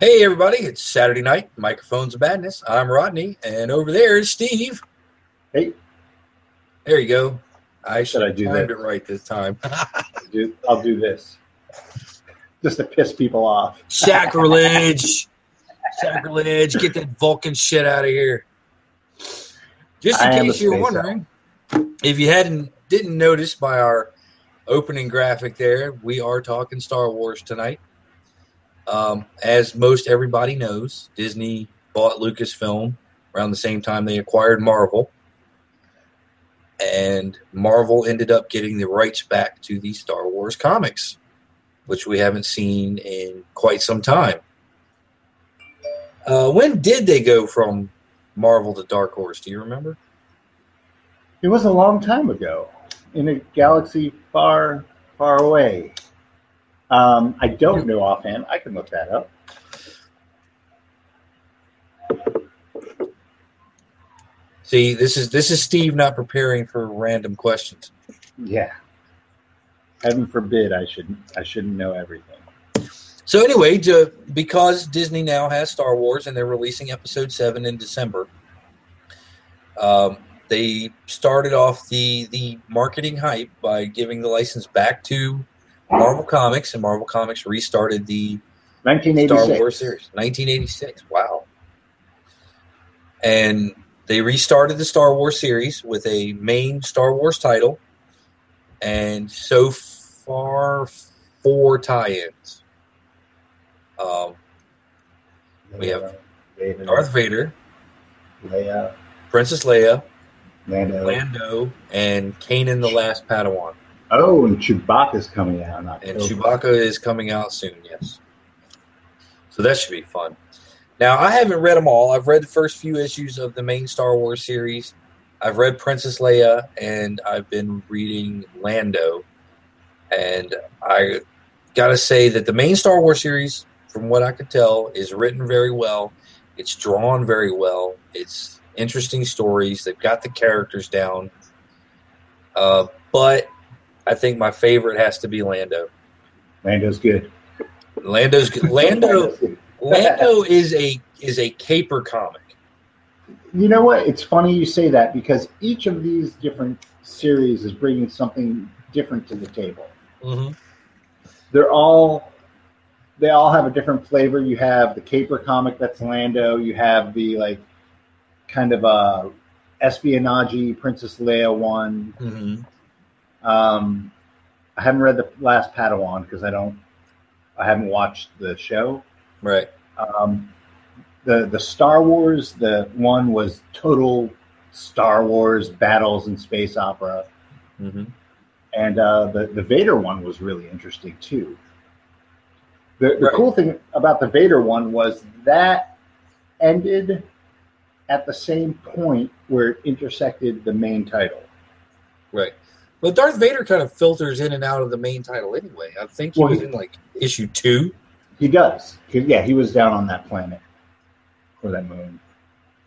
Hey, everybody, it's Saturday night, Microphones of Madness. I'm Rodney, and over there is Steve. Hey. There you go. I should I have do timed that? it right this time. I'll do, I'll do this just to piss people off. Sacrilege. Sacrilege. Get that Vulcan shit out of here. Just in I case you're wondering, if you hadn't didn't notice by our opening graphic there, we are talking Star Wars tonight. Um, as most everybody knows, Disney bought Lucasfilm around the same time they acquired Marvel. And Marvel ended up getting the rights back to the Star Wars comics, which we haven't seen in quite some time. Uh, when did they go from Marvel to Dark Horse? Do you remember? It was a long time ago in a galaxy far, far away. Um, I don't know offhand. I can look that up. See, this is this is Steve not preparing for random questions. Yeah. Heaven forbid I should I shouldn't know everything. So anyway, to, because Disney now has Star Wars and they're releasing Episode Seven in December, um, they started off the the marketing hype by giving the license back to Marvel Comics, and Marvel Comics restarted the Star 1986. Wars series, 1986. Wow. And they restarted the Star Wars series with a main Star Wars title, and so far four tie-ins. Um, we have Vader, Darth Vader, Leia, Princess Leia, Lando. Lando, and Kanan the Last Padawan. Oh, and Chewbacca's coming out in And Chewbacca is coming out soon, yes. So that should be fun. Now, I haven't read them all. I've read the first few issues of the main Star Wars series. I've read Princess Leia, and I've been reading Lando. And I got to say that the main Star Wars series, from what I could tell, is written very well. It's drawn very well. It's interesting stories. They've got the characters down. Uh, but I think my favorite has to be Lando. Lando's good. Lando's Lando. Lando is a is a caper comic. You know what? It's funny you say that because each of these different series is bringing something different to the table. Mm-hmm. They're all they all have a different flavor. You have the caper comic that's Lando. You have the like kind of a espionage Princess Leia one. Mm-hmm. Um, I haven't read the last Padawan because I don't. I haven't watched the show. Right. Um, the the Star Wars, the one was total Star Wars battles and space opera, Mm-hmm. and uh, the the Vader one was really interesting too. The the Right. cool thing about the Vader one was that ended at the same point where it intersected the main title. Right. Well, Darth Vader kind of filters in and out of the main title anyway. I think he Well, was in like issue two. He does. He- yeah, he was down on that planet or that moon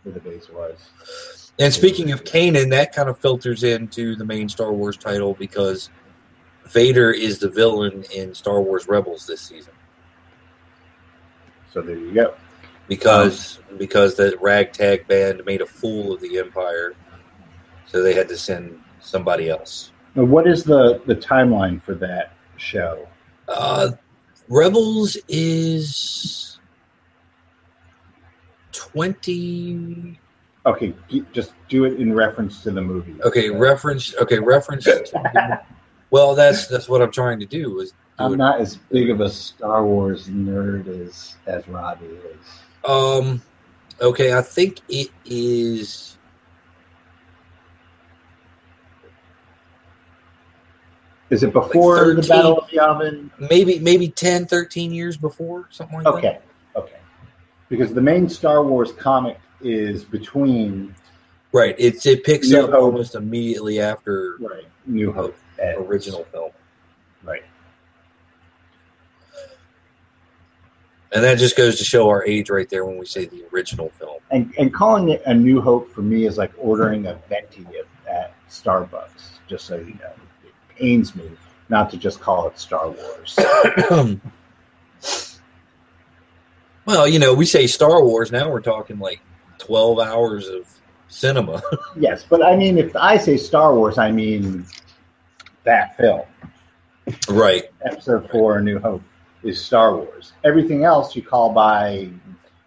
where the base was. And speaking of Kanan, that kind of filters into the main Star Wars title because Vader is the villain in Star Wars Rebels this season. So there you go. because because the ragtag band made a fool of the empire, so they had to send somebody else. Now, what is the the timeline for that show? Uh, Rebels is twenty. Okay, just do it in reference to the movie. Okay, reference. Okay, reference. to- well, that's that's what I'm trying to do. Is do I'm it- not as big of a Star Wars nerd as as Robbie is. Um. Okay, I think it is. Is it before the 13. Battle of Yavin? Maybe maybe 10, 13 years before something like that. Okay, okay. Because the main Star Wars comic is between Right. It's it picks New up Hope. almost immediately after right, New Hope original film. Right. And that just goes to show our age right there when we say the original film. And and calling it a New Hope for me is like ordering a venti at, at Starbucks. Just so you know, it pains me not to just call it Star Wars. well, Well, you know, we say Star Wars now. We're talking like twelve hours of cinema. Yes, but I mean, if I say Star Wars, I mean that film, right. Episode Four: A New Hope, is Star Wars. Everything else you call by,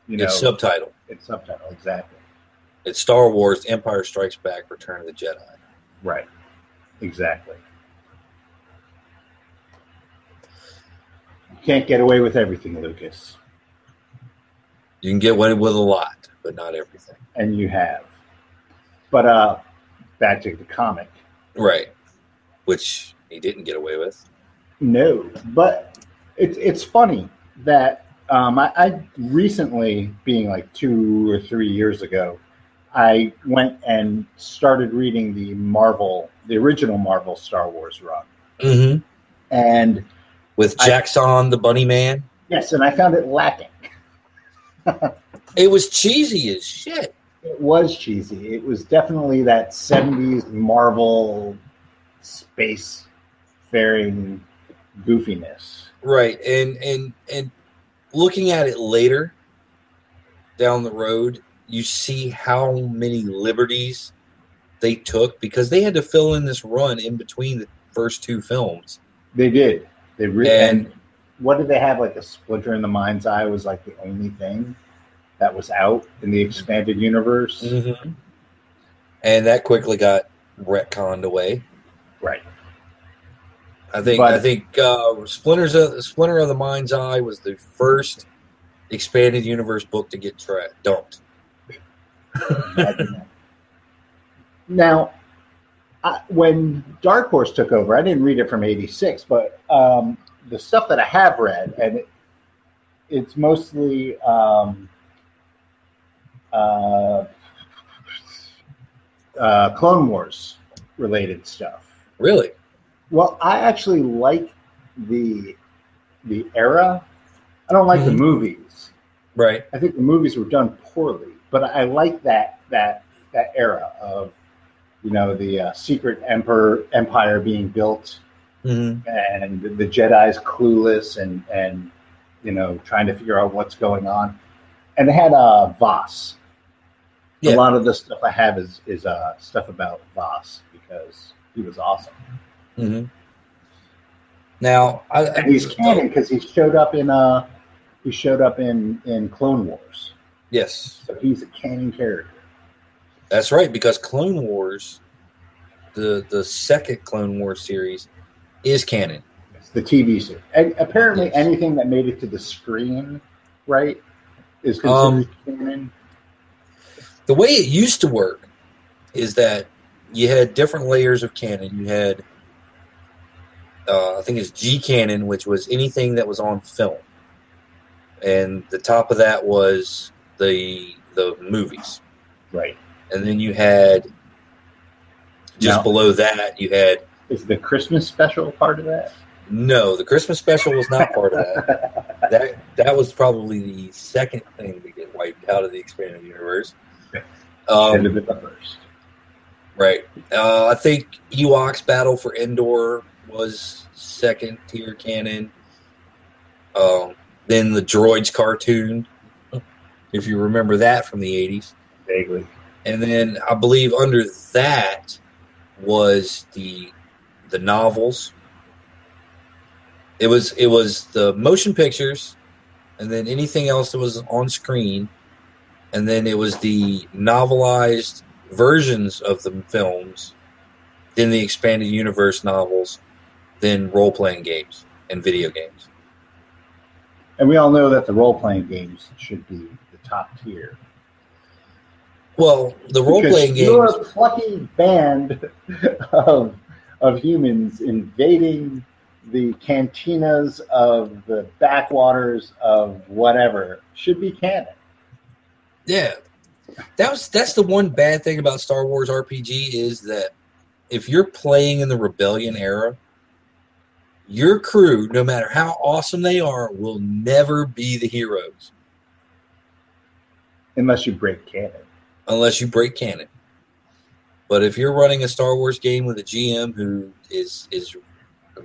you know, it's subtitle. it's subtitle exactly. It's Star Wars: Empire Strikes Back: Return of the Jedi. Right. Exactly. Can't get away with everything, Lucas, You can get away with a lot, but not everything. and you have. But uh, back to the comic. Right. Which he didn't get away with. No, but it's it's funny that um, I, I recently, being like two or three years ago, I went and started reading the Marvel, the original Marvel Star Wars run, Mm-hmm. and With Jaxxon the Bunny Man. yes, and I found it lacking. It was cheesy as shit. It was cheesy. It was definitely that '70s Marvel space faring goofiness. Right. And and and looking at it later down the road, you see how many liberties they took because they had to fill in this run in between the first two films. They did. They And- and what did they have? Like a splinter in the mind's eye was like the only thing that was out in the expanded universe. Mm-hmm. And that quickly got retconned away. Right. I think But- I think uh, Splinters of Splinter of the Mind's Eye was the first expanded universe book to get tra- dumped. Now, I, when Dark Horse took over, I didn't read it from '86, but um, the stuff that I have read, and it, it's mostly um, uh, uh, Clone Wars related stuff. Really? Well, I actually like the the era. I don't like the Mhm. movies. Right. I think the movies were done poorly, but I like that that that era of you know the uh, secret emperor empire being built Mm-hmm. and the, Jedi's clueless and and you know trying to figure out what's going on. And they had uh, Vos. Yeah. A lot of the stuff I have is is uh, stuff about Vos because he was awesome. Mm-hmm. Now, I, And he's canon because he showed up in uh he showed up in in Clone Wars, Yes, so he's a canon character. That's right. Because Clone Wars, the the second Clone Wars series, is canon. It's the TV series. And apparently, Yes. anything that made it to the screen, right, is Um, considered canon. The way it used to work is that you had different layers of canon. You had, uh, I think it's G canon, which was anything that was on film, and the top of that was the the movies, Right. And then you had just Now- below that you had Is the Christmas special part of that? no, the Christmas special was not part of that. that that was probably the second thing to get wiped out of the expanded universe. Um, have been the first. right. Uh, I think Ewoks Battle for Endor was second tier canon. Um, then the Droids cartoon, if you remember that from the eighties, Vaguely. And then I believe under that was the the novels. It was it was the motion pictures, and then anything else that was on screen, and then it was the novelized versions of the films, then the expanded universe novels, then role playing games and video games. And we all know that the role playing games should be the top tier. Well, the role playing game. You're a plucky band of of humans invading the cantinas of the backwaters of whatever should be canon. Yeah, that was that's the one bad thing about Star Wars RPG is that if you're playing in the Rebellion era, your crew, no matter how awesome they are, will never be the heroes Unless you break canon. Unless you break canon. But if you're running a Star Wars game with a GM who is is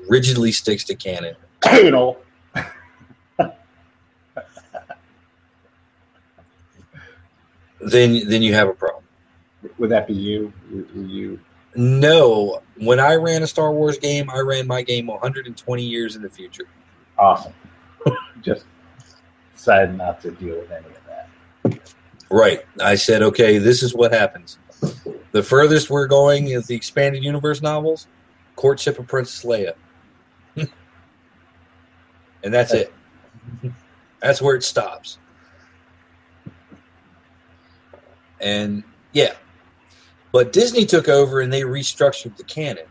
rigidly sticks to canon, Anal. then then you have a problem. Would that be you? Were you? No, when I ran a Star Wars game, I ran my game 120 years in the future. Awesome. Just decided not to deal with any of that. Right. I said, okay, this is what happens. The furthest we're going is the expanded universe novels, Courtship of Princess Leia. and that's it. That's where it stops. And yeah. But Disney took over and they restructured the canon.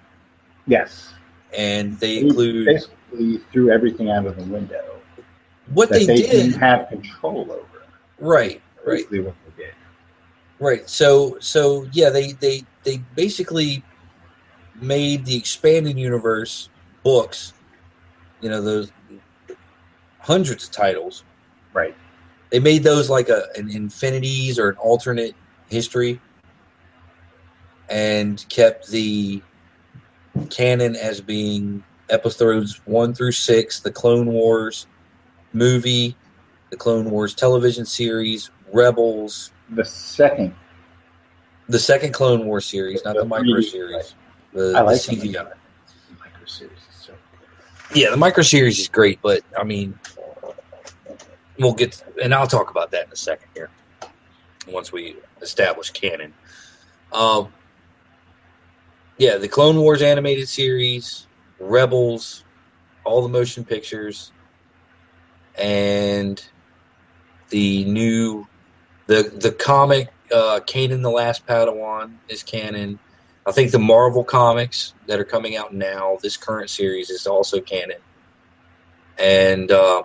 Yes. And they include basically threw everything out of the window what they, they, did. didn't have control over. Right, right. Basically what they did. Right. So so yeah, they they they basically made the expanded universe books, you know, those hundreds of titles. Right. They made those like a an infinities or an alternate history and kept the canon as being episodes 1 through 6, the Clone Wars movie, the Clone Wars television series, Rebels, The second, the second Clone War series, not the, The micro 3D, series. The, I like the. CGI. micro series is so Yeah, the micro series is great, but I mean, we'll get, and I'll talk about that in a second here once we establish canon. Um, yeah, the Clone Wars animated series, Rebels, all the motion pictures, and the new the the comic uh, Kanan the Last Padawan is canon. I think the Marvel comics that are coming out now, this current series is also canon, and uh,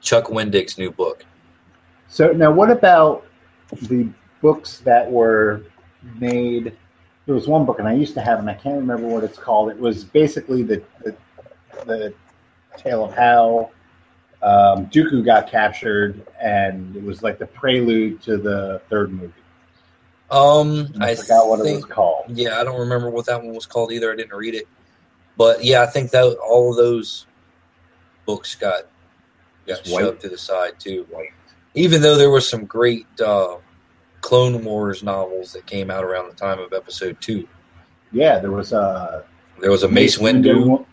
Chuck Wendig's new book. So now, what about the books that were made? There was one book, and I used to have, and I can't remember what it's called. It was basically the the, the tale of how um, Dooku got captured, and it was like the prelude to the third movie. Um, I, I forgot what it was called. Yeah, I don't remember what that one was called either. I didn't read it, but yeah, I think that all of those books got got white. shoved to the side too. Even though there were some great uh, Clone Wars novels that came out around the time of Episode Two. Yeah, there was uh, There was a Mace Windu, one-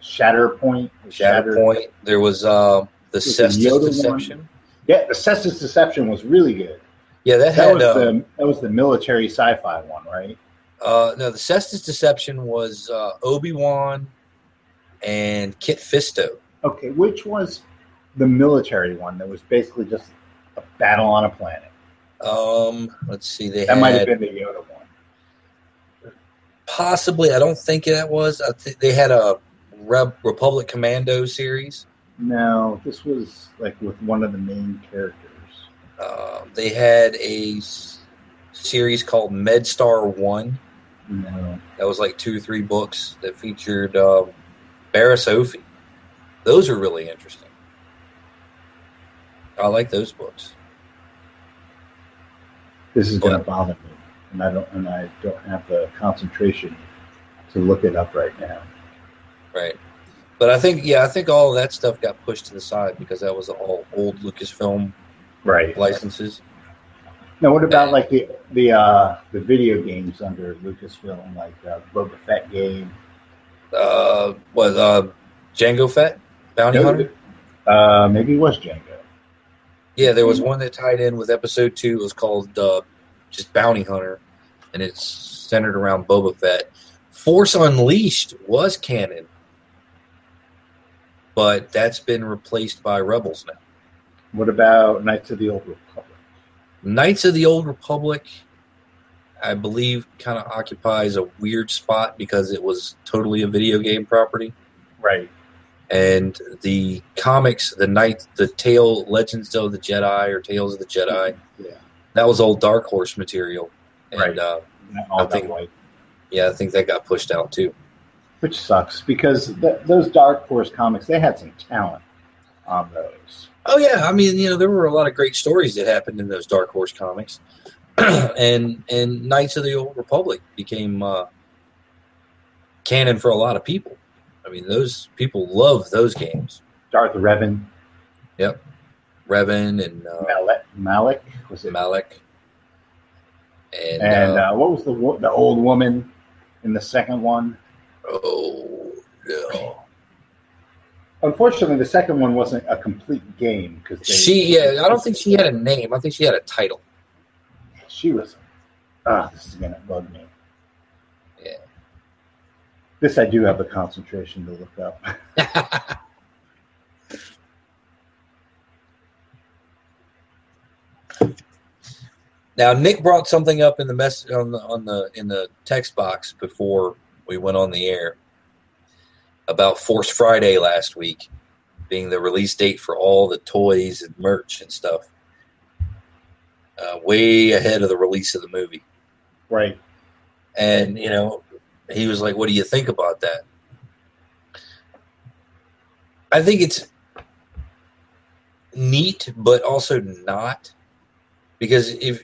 Shatterpoint, Shatterpoint. There was uh, the the Cestus one. Deception. Yeah, the Cestus Deception was really good. Yeah, that That had was uh, the that was the military sci-fi one, right? Uh, no, the Cestus Deception was uh, Obi Wan and Kit Fisto. Okay, which was the military one that was basically just a battle on a planet? Um, let's see, they That had might have been the Yoda one. possibly. I don't think that was. I think they had a Republic Commando series. No, this was like with one of the main characters. Uh, they had a s- series called MedStar One. No, That was like two or three books that featured um, Barriss Those are really interesting. I like those books. this is going to bother me, and I don't and I don't have the concentration to look it up right now. Right. But I think, yeah, I think all of that stuff got pushed to the side because that was all old Lucasfilm Right. licenses. Now, what about like the the uh, the video games under Lucasfilm, like uh, Boba Fett game? Uh, was uh, Jango Fett, Bounty No, Hunter? Uh, maybe it was Django. Yeah, there was one that tied in with Episode Two. It was called uh, just Bounty Hunter, and it's centered around Boba Fett. Force Unleashed was canon, but that's been replaced by Rebels now. What about Knights of the Old Republic? Knights of the Old Republic, I believe, kind of occupies a weird spot because it was totally a video game property. Right. And the comics, the Knight, the Tale, Legends of the Jedi or Tales of the Jedi, Yeah. that was old Dark Horse material. And Right. uh, I think- yeah, I think that got pushed out too. Which sucks because th- those Dark Horse comics, they had some talent on those. Oh yeah, I mean, you know, there were a lot of great stories that happened in those Dark Horse comics, and and Knights of the Old Republic became uh, canon for a lot of people. I mean, those people love those games. Darth Revan, Yep, Revan and uh, Malek, Malik was it? Malik. And, And uh, uh, what was the wo- the old woman in the second one? Oh no, Unfortunately, the second one wasn't a complete game because she yeah, I don't think she had a name. I think she had a title. she was. Ah, this is gonna bug me. Yeah. This I do have the concentration to look up. now Nick brought something up in the mess on the on the in the text box before we went on the air about Force Friday last week being the release date for all the toys and merch and stuff. Uh, way ahead of the release of the movie. Right. And, you know, he was like, What do you think about that? I think it's neat, but also not. Because if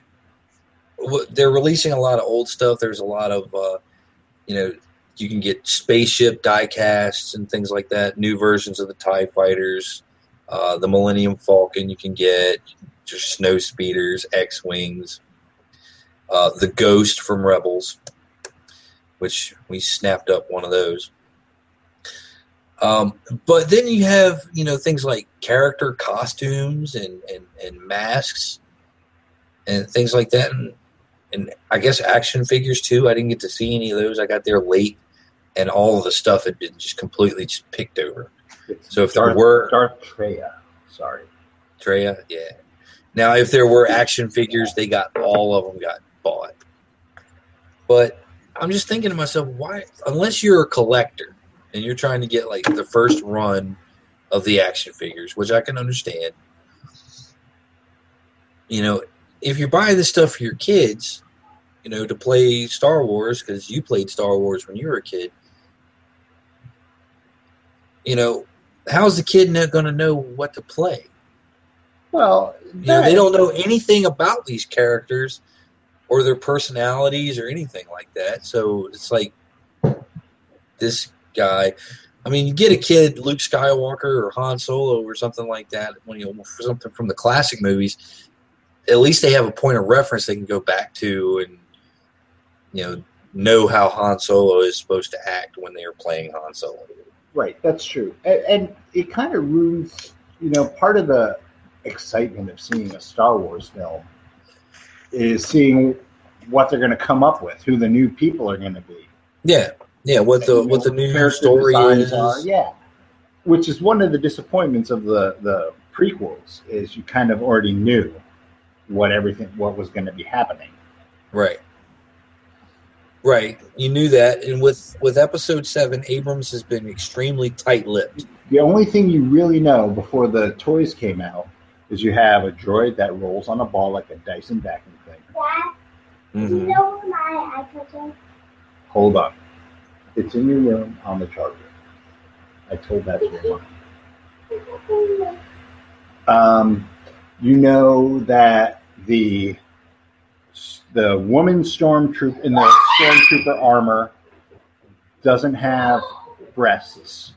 they're releasing a lot of old stuff, there's a lot of, uh, you know, you can get spaceship die casts and things like that, new versions of the TIE fighters, uh, the Millennium Falcon, you can get just snow speeders, X Wings, uh, the Ghost from Rebels, which we snapped up one of those. Um, but then you have you know things like character costumes and, and, and masks and things like that, and and I guess action figures too. I didn't get to see any of those. I got there late, and all of the stuff had been just completely just picked over. It's So if there were- Darth Traya, sorry. Treya, yeah. Now, if there were action figures, they got all of them got bought. But I'm just thinking to myself, why? Unless you're a collector and you're trying to get like the first run of the action figures, which I can understand. You know, if you're buying this stuff for your kids, you know, to play Star Wars because you played Star Wars when you were a kid. You know, how's the kid going to know what to play? Well, You know, they don't know anything about these characters or their personalities or anything like that. So it's like this guy. I mean, you get a kid, Luke Skywalker or Han Solo or something like that, when you know, something from the classic movies. At least they have a point of reference they can go back to and you know know how Han Solo is supposed to act when they are playing Han Solo. Right, that's true, and, and it kind of ruins. You know, part of the excitement of seeing a Star Wars film is seeing what they're going to come up with, who the new people are going to be, Yeah, yeah. What the and, what the new story is. are. Yeah, which is one of the disappointments of the the prequels is you kind of already knew what everything what was going to be happening. Right. Right. You knew that. And with with episode 7 Abrams has been extremely tight-lipped. The only thing you really know before the toys came out is you have a droid that rolls on a ball like a Dyson vacuum cleaner. Dad, Mm-hmm. you know where my iPad is? Hold on. It's in your room on the charger. I told that to your mom. Um, you know that the the woman stormtrooper in the stormtrooper armor doesn't have breasts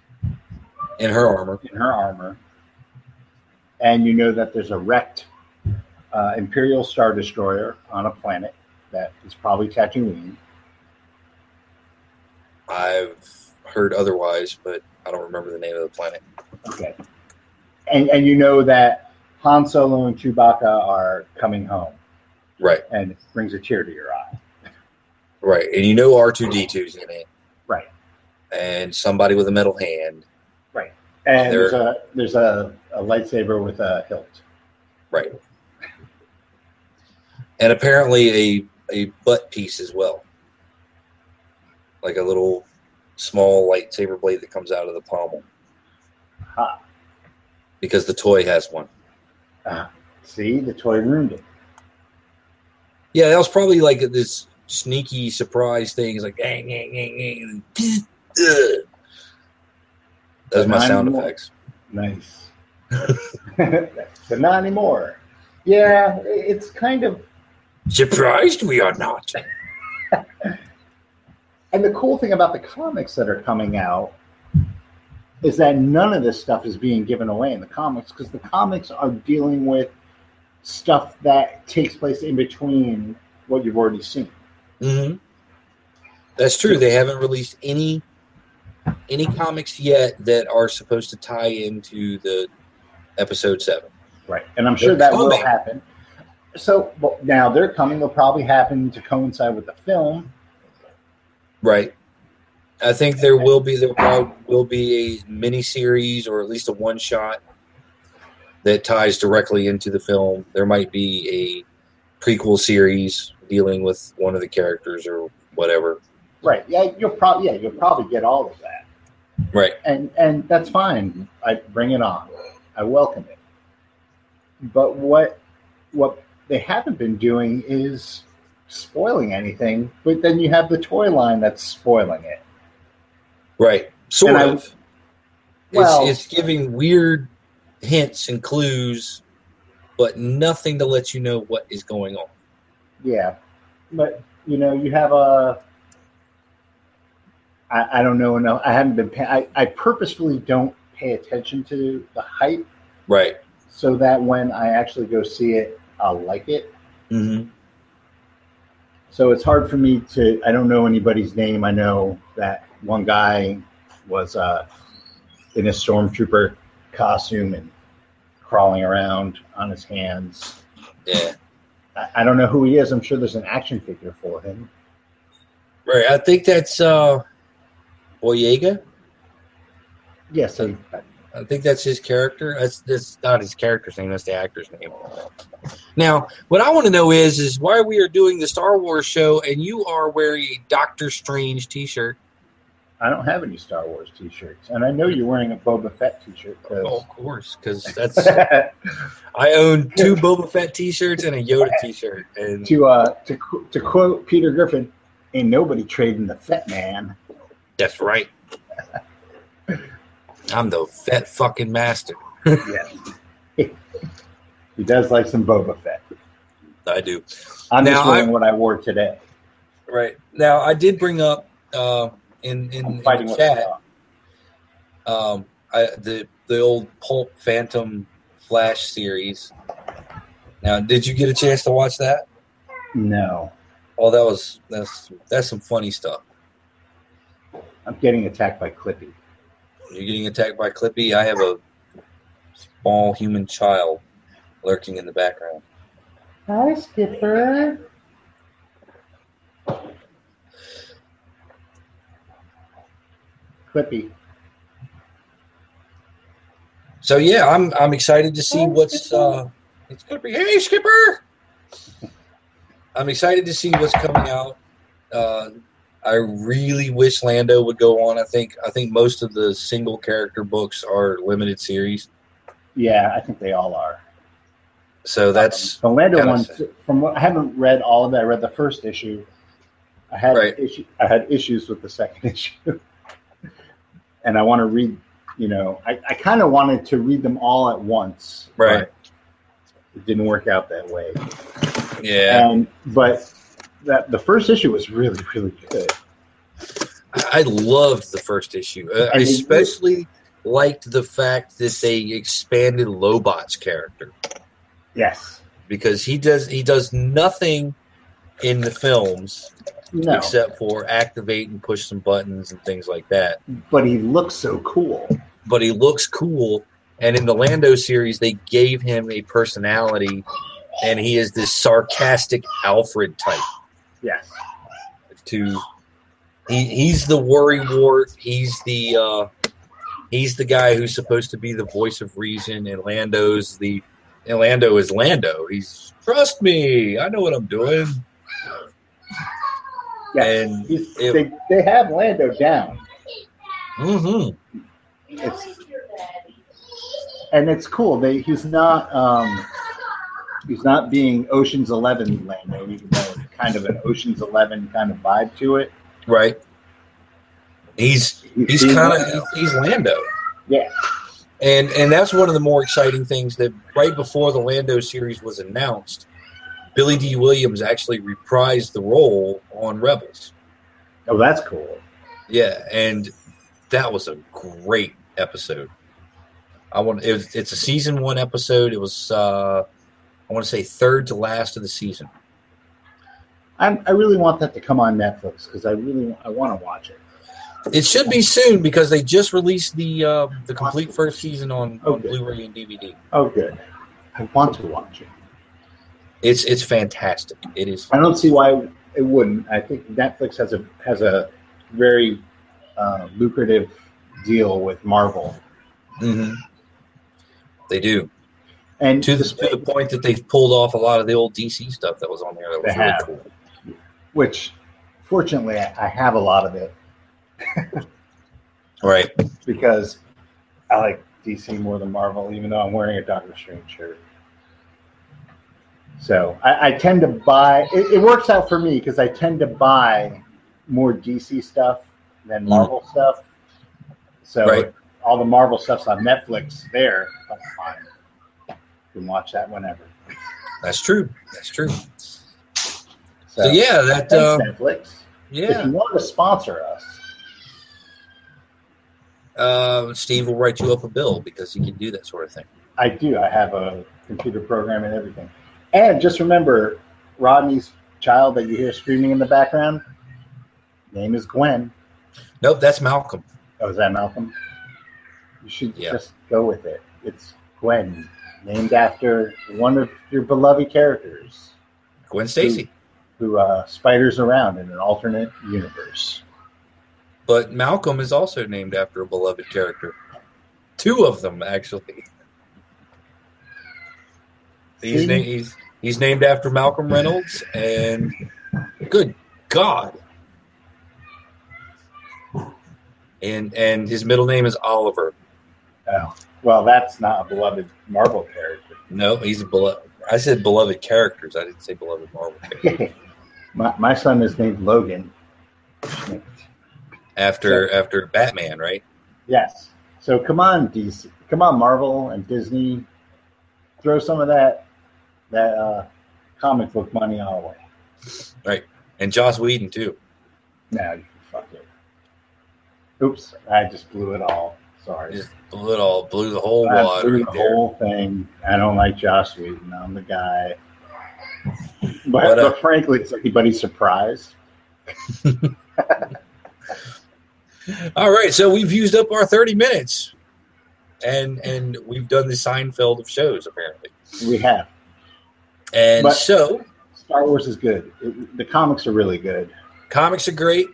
In her armor. in her armor, and you know that there's a wrecked uh, Imperial Star Destroyer on a planet that is probably Tatooine. I've heard otherwise, but I don't remember the name of the planet. Okay. And and you know that Han Solo and Chewbacca are coming home, Right. and it brings a tear to your eye. Right. And you know R2D2's in it. Right. And somebody with a metal hand. Right. And There- there's a there's a, a lightsaber with a hilt. Right. And apparently a a butt piece as well. Like a little small lightsaber blade that comes out of the pommel. Ha. Because the toy has one. Ah, see, the toy ruined it. Yeah, that was probably like this sneaky surprise thing. It's like, gang, gang, gang, gang. Ugh. That was my sound anymore. effects. Nice. but not anymore. Yeah, it's kind of. Surprised we are not. And the cool thing about the comics that are coming out is that none of this stuff is being given away in the comics because the comics are dealing with stuff that takes place in between what you've already seen. hmm That's true. They haven't released any any comics yet that are supposed to tie into the episode seven. Right. And I'm sure They're that will happen. So well, now they're coming. They'll probably happen to coincide with the film. Right. I think there will be there probably will be a mini series or at least a one shot that ties directly into the film. There might be a prequel series dealing with one of the characters or whatever. Right. Yeah. You'll probably yeah you'll probably get all of that. Right. and and that's fine. I bring it on. I welcome it. But what what they haven't been doing is spoiling anything. But then you have the toy line that's spoiling it. Right. Sort And I- of. Well- it's, it's giving weird hints and clues, but nothing to let you know what is going on. Yeah, but you know you have a. I, I don't know enough. I haven't been. Pay, I I purposefully don't pay attention to the hype Right. so that when I actually go see it, I'll like it. Mm-hmm. So it's hard for me to. I don't know anybody's name. I know that one guy was uh, in a stormtrooper costume and crawling around on his hands. Yeah. I, I don't know who he is. I'm sure there's an action figure for him. Right. I think that's uh, Boyega. Yes, I, I think that's his character. That's that's not his character's name. That's the actor's name. Now, what I want to know is is why we are doing the Star Wars show, and you are wearing a Doctor Strange T-shirt. I don't have any Star Wars T-shirts, and I know you're wearing a Boba Fett T-shirt. 'cause- Oh, of course, because that's I own two Boba Fett T-shirts and a Yoda T-shirt, and to uh, to to quote Peter Griffin, "Ain't nobody trading the Fett man." that's right. I'm the Fett fucking master. Yes, he does like some Boba Fett. I do. I'm Now, just wearing I- what I wore today. Right now, I did bring up uh, in in, I'm in the chat. um, I, the the old Pulp Phantom Flash series. Now, did you get a chance to watch that? No, Oh, that was that's that's some funny stuff. I'm getting attacked by Clippy. You're getting attacked by Clippy. I have a small human child lurking in the background. Hi, Skipper. Clippy. So yeah, I'm I'm excited to see what's uh, it's Clippy. Hey, Skipper! I'm excited to see what's coming out. Uh, I really wish Lando would go on. I think I think most of the single character books are limited series, Yeah, I think they all are. so that's the Lando kinda one. sad. From what I haven't read all of it. I read the first issue. I had Right. issue. I had issues with the second issue, and I want to read. You know, I, I kind of wanted to read them all at once. Right. but It didn't work out that way. yeah. And but that the first issue was really really good. I loved the first issue. Uh, I especially liked the fact that they expanded Lobot's character Yes. because he does he does nothing in the films No. except for activate and push some buttons and things like that. but he looks so cool. But he looks cool, and in the Lando series, they gave him a personality, and he is this sarcastic Alfred type. Yes. To he, he's the worry wart. He's the uh, he's the guy who's supposed to be the voice of reason, and Lando's the and Lando is Lando. He's trust me, I know what I'm doing. Yes. And He's, it- they, they have Lando down. Mm-hmm. It's and it's cool. They he's not um he's not being Ocean's Eleven Lando, even though it's kind of an Ocean's Eleven kind of vibe to it. Right. He's he's He's kind of he's Lando. Yeah. And and that's one of the more exciting things that right before the Lando series was announced, Billy Dee Williams actually reprised the role on Rebels. Oh, that's cool. Yeah, and that was a great episode. I want it was, it's a season one episode. It was uh, I want to say third to last of the season, I'm, I really want that to come on Netflix because I really I want to watch it. It should be soon because they just released the uh, the complete first season on, on Okay. Blu-ray and DVD. Oh, good. I want to watch it. It's it's fantastic. It is. I don't see why it wouldn't. I think Netflix has a has a very uh, lucrative deal with Marvel, hmm They do and to the to the point that they've pulled off a lot of the old DC stuff that was on there. That was really have. cool. which fortunately I have a lot of it Right. because I like DC more than Marvel, even though I'm wearing a Doctor Strange shirt. So I, I tend to buy. It, it works out for me because I tend to buy more DC stuff than Marvel stuff. So Right. all the Marvel stuff's on Netflix. There, that's fine. You can watch that whenever. That's true. That's true. So, So yeah, that uh, Netflix. Yeah, if you want to sponsor us, Uh, Steve will write you up a bill because he can do that sort of thing. I do. I have a computer program and everything. And just remember, Rodney's child that you hear screaming in the background, name is Gwen. Nope, that's Malcolm. Oh, is that Malcolm? You should Yeah. just go with it. It's Gwen, named after one of your beloved characters Gwen Stacy. who uh, spiders around in an alternate universe. But Malcolm is also named after a beloved character. Two of them, actually. He's, na- he's, he's named after Malcolm Reynolds, and good God. And and his middle name is Oliver. Oh, well, that's not a beloved Marvel character. No, he's a beloved. I said beloved characters. I didn't say beloved Marvel character. my, my son is named Logan. after after Batman, right? Yes. So come on, DC, come on, Marvel and Disney, throw some of that that uh, comic book money our way. Right, and Joss Whedon too. Now you can fuck it. Oops, I just blew it all. Sorry. Just blew it all, blew the whole I wad blew the there. whole thing. I don't like Josh Whedon. I'm the guy. But, But, uh, but frankly, is anybody surprised? All right, so we've used up our thirty minutes, and and we've done the Seinfeld of shows apparently. We have. And But- so Star Wars is good. It, the comics are really good. comics are great.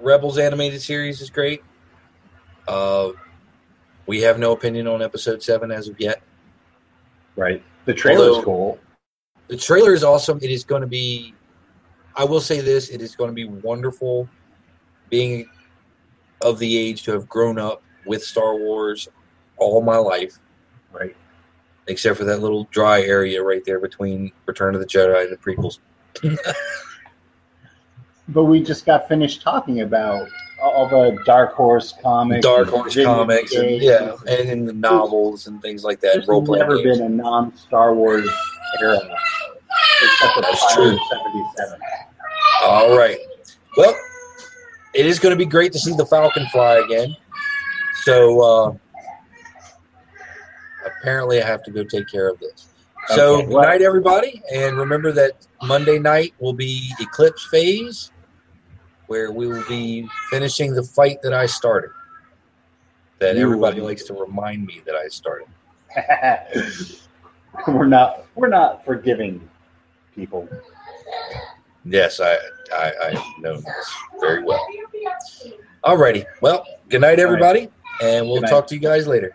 Rebels animated series is great. Uh, we have no opinion on episode seven as of yet. Right. The trailer is cool. The trailer is awesome. It is going to be. I will say this: it is going to be wonderful being of the age to have grown up with Star Wars all my life, Right. Except for that little dry area right there between Return of the Jedi and the prequels. But we just got finished talking about all the Dark Horse comics, Dark Horse comics, and, yeah, and in the novels and things like that. There's Role playing never games. been a non-Star Wars era except for That's true. 77. All right. Well, it is going to be great to see the Falcon fly again. So uh, apparently, I have to go take care of this. So Okay, good night, everybody, and remember that Monday night will be Eclipse Phase, where we will be finishing the fight that I started. That everybody will. likes to remind me that I started. we're not we're not forgiving people. Yes, I I, I know this very well. Alrighty. Well, good night, everybody, and we'll talk to you guys later.